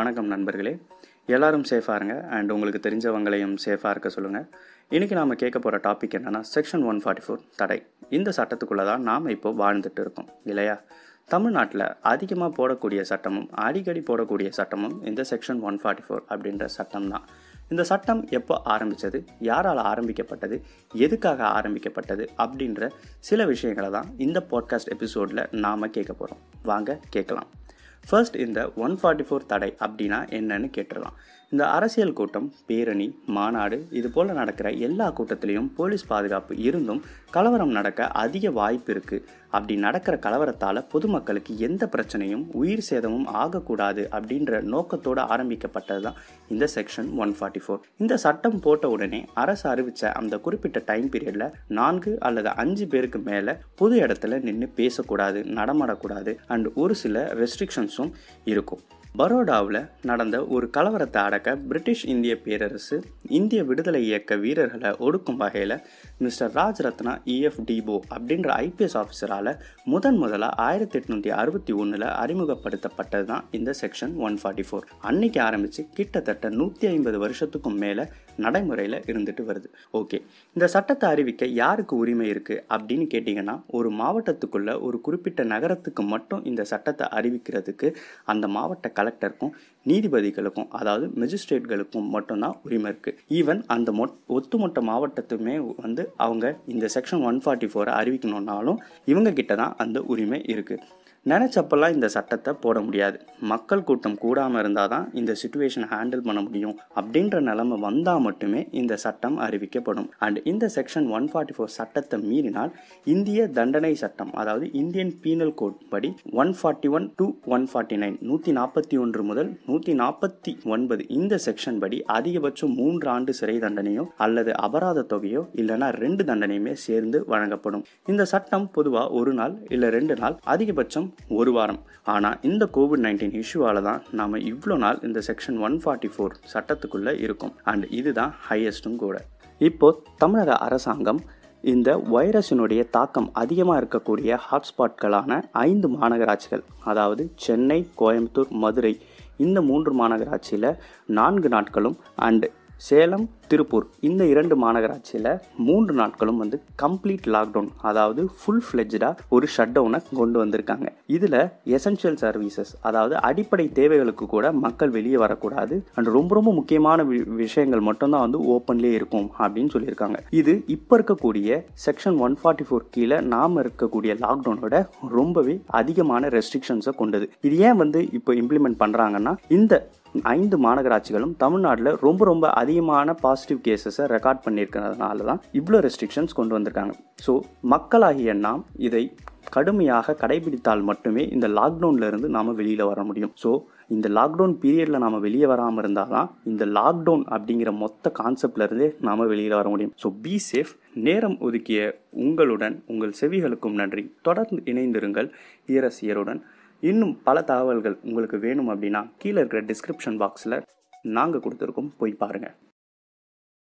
வணக்கம் நண்பர்களே. எல்லாரும் சேஃபாக இருங்க. அண்ட் உங்களுக்கு தெரிஞ்சவங்களையும் சேஃபாக இருக்க சொல்லுங்கள் இன்றைக்கி நாம் கேட்க போகிற டாபிக் என்னென்னா செக்ஷன் ஒன் ஃபார்ட்டி ஃபோர் தடை. இந்த சட்டத்துக்குள்ளே தான் நாம் இப்போ வாழ்ந்துட்டு இருக்கோம். இல்லையா? தமிழ்நாட்டில் அதிகமாக போடக்கூடிய சட்டமும் அடிக்கடி போடக்கூடிய சட்டமும் இந்த செக்ஷன் ஒன் ஃபார்ட்டி ஃபோர் அப்படின்ற சட்டம் தான். இந்த சட்டம் எப்போ ஆரம்பித்தது யாரால் ஆரம்பிக்கப்பட்டது? எதுக்காக ஆரம்பிக்கப்பட்டது? அப்படின்ற சில விஷயங்களை தான் இந்த பாட்காஸ்ட் எபிசோடில் நாம் கேட்க போகிறோம் வாங்க கேட்கலாம். ஃபர்ஸ்ட் இந்த ஒன் ஃபார்ட்டி ஃபோர் தடை அப்படின்னா என்னன்னு கேட்டுடலாம். இந்த அரசியல் கூட்டம் பேரணி மாநாடு இது போல் நடக்கிற எல்லா கூட்டத்திலையும் போலீஸ் பாதுகாப்பு இருந்தும் கலவரம் நடக்க அதிக வாய்ப்பு இருக்குது அப்படி நடக்கிற கலவரத்தால் பொதுமக்களுக்கு எந்த பிரச்சனையும் உயிர் சேதமும் ஆகக்கூடாது அப்படின்ற நோக்கத்தோடு ஆரம்பிக்கப்பட்டது தான் இந்த செக்ஷன் ஒன் ஃபார்ட்டி ஃபோர் இந்த சட்டம் போட்ட உடனே அரசு அறிவித்த அந்த குறிப்பிட்ட டைம் பீரியடில் நான்கு அல்லது அஞ்சு பேருக்கு மேலே பொது இடத்துல நின்று பேசக்கூடாது நடமாடக்கூடாது அண்ட் ஒரு சில ரெஸ்ட்ரிக்ஷன்ஸும் இருக்கும். பரோடாவில் நடந்த ஒரு கலவரத்தை அடக்க பிரிட்டிஷ் இந்திய பேரரசு இந்திய விடுதலை இயக்க வீரர்களை ஒடுக்கும் வகையில் mister Raj Ratna E F டிபோ அப்படின்ற ஐபிஎஸ் ஆஃபீஸரால் முதன் முதலாக ஆயிரத்தி எட்நூற்றி அறுபத்தி ஒன்றில் அறிமுகப்படுத்தப்பட்டது தான் இந்த செக்ஷன் ஒன் ஃபார்ட்டி ஃபோர் அன்னைக்கு ஆரம்பித்து கிட்டத்தட்ட நூற்றி ஐம்பது வருஷத்துக்கும் மேலே நடைமுறையில் இருந்துட்டு வருது. ஓகே இந்த சட்டத்தை அறிவிக்க யாருக்கு உரிமை இருக்குது அப்படின்னு கேட்டிங்கன்னா ஒரு மாவட்டத்துக்குள்ள ஒரு குறிப்பிட்ட நகரத்துக்கு மட்டும் இந்த சட்டத்தை அறிவிக்கிறதுக்கு அந்த மாவட்ட கலெக்டருக்கும் நீதிபதிகளுக்கும் அதாவது மெஜிஸ்ட்ரேட்களுக்கும் மட்டும்தான் உரிமை இருக்குது ஈவன் அந்த மொ ஒட்டுமொத்த மாவட்டத்துமே வந்து அவங்க இந்த செக்ஷன் ஒன் ஃபார்ட்டி ஃபோரை அறிவிக்கணுன்னாலும் இவங்க கிட்ட தான் அந்த உரிமை இருக்குது நினச்சப்பெல்லாம் இந்த சட்டத்தை போட முடியாது. மக்கள் கூட்டம் கூடாமல் இருந்தால் தான் இந்த சுச்சுவேஷனை ஹேண்டில் பண்ண முடியும். அப்படின்ற நிலைமை வந்தால் மட்டுமே இந்த சட்டம் அறிவிக்கப்படும். அண்ட் இந்த செக்ஷன் ஒன் ஃபார்ட்டி ஃபோர் சட்டத்தை மீறினால் இந்திய தண்டனை சட்டம் அதாவது இந்தியன் பீனல் கோட் படி one forty one two one forty nine நூற்றி நாற்பத்தி ஒன்று முதல் நூற்றி நாற்பத்தி ஒன்பது இந்த செக்ஷன் படி அதிகபட்சம் மூன்று ஆண்டு சிறை தண்டனையோ அல்லது அபராத தொகையோ இல்லைனா ரெண்டு தண்டனையுமே சேர்ந்து வழங்கப்படும். இந்த சட்டம் பொதுவாக ஒரு நாள் இல்லை ரெண்டு நாள் அதிகபட்சம் ஒரு வாரம். ஆனால் இந்த கோவிட் நைன்டீன் இஷ்யூவால் தான் நாம் இவ்வளோ நாள் இந்த செக்ஷன் ஒன் ஃபார்ட்டி ஃபோர் சட்டத்துக்குள்ளே இருக்கும். அண்ட் இதுதான் ஹையஸ்ட்டும் கூட. இப்போ தமிழக அரசாங்கம் இந்த வைரஸினுடைய தாக்கம் அதிகமாக இருக்கக்கூடிய ஹாட்ஸ்பாட்களான ஐந்து மாநகராட்சிகள் அதாவது சென்னை கோயம்புத்தூர் மதுரை இந்த மூன்று மாநகராட்சியில் நான்கு நாட்களும் அண்டு சேலம் திருப்பூர் இந்த இரண்டு மாநகராட்சியில் மூன்று நாட்களும் வந்து கம்ப்ளீட் லாக்டவுன் அதாவது ஃபுல் ஃப்ளெஜ்டாக ஒரு ஷட் டவுனை கொண்டு வந்திருக்காங்க. இதில் எசென்ஷியல் சர்வீசஸ் அதாவது அடிப்படை தேவைகளுக்கு கூட மக்கள் வெளியே வரக்கூடாது. அண்ட் ரொம்ப ரொம்ப முக்கியமான விஷயங்கள் மட்டும்தான் வந்து ஓப்பன்லேயே இருக்கும் அப்படின்னு சொல்லியிருக்காங்க. இது இப்போ இருக்கக்கூடிய செக்ஷன் ஒன் ஃபார்ட்டி ஃபோர் கீழே நாம் இருக்கக்கூடிய லாக்டவுனோட ரொம்பவே அதிகமான ரெஸ்ட்ரிக்ஷன்ஸை கொண்டது. இது ஏன் வந்து இப்போ இம்ப்ளிமெண்ட் பண்ணுறாங்கன்னா இந்த ஐந்து மாநகராட்சிகளும் தமிழ்நாட்டில் ரொம்ப ரொம்ப அதிகமான பாசிட்டிவ் கேசஸை ரெக்கார்ட் பண்ணியிருக்கிறதுனால தான் இவ்வளோ ரெஸ்ட்ரிக்ஷன்ஸ் கொண்டு வந்திருக்காங்க. ஸோ மக்களாகிய நாம் இதை கடுமையாக கடைபிடித்தால் மட்டுமே இந்த லாக்டவுன்ல இருந்து நாம் வெளியில் வர முடியும். ஸோ இந்த லாக்டவுன் பீரியடில் நாம் வெளியே வராமல் இருந்தால் தான் இந்த லாக்டவுன் அப்படிங்கிற மொத்த கான்செப்ட்லேருந்தே நாம் வெளியில் வர முடியும். ஸோ பி சேஃப் நேரம் ஒதுக்கிய உங்களுடன் உங்கள் செவிகளுக்கும் நன்றி. தொடர்ந்து இணைந்திருங்கள் ஈரசியருடன் இன்னும் பல தகவல்கள் உங்களுக்கு வேணும் அப்படின்னா கீழே இருக்கிற டிஸ்கிரிப்ஷன் பாக்ஸில் நாங்கள் கொடுத்துருக்கோம். போய் பாருங்கள்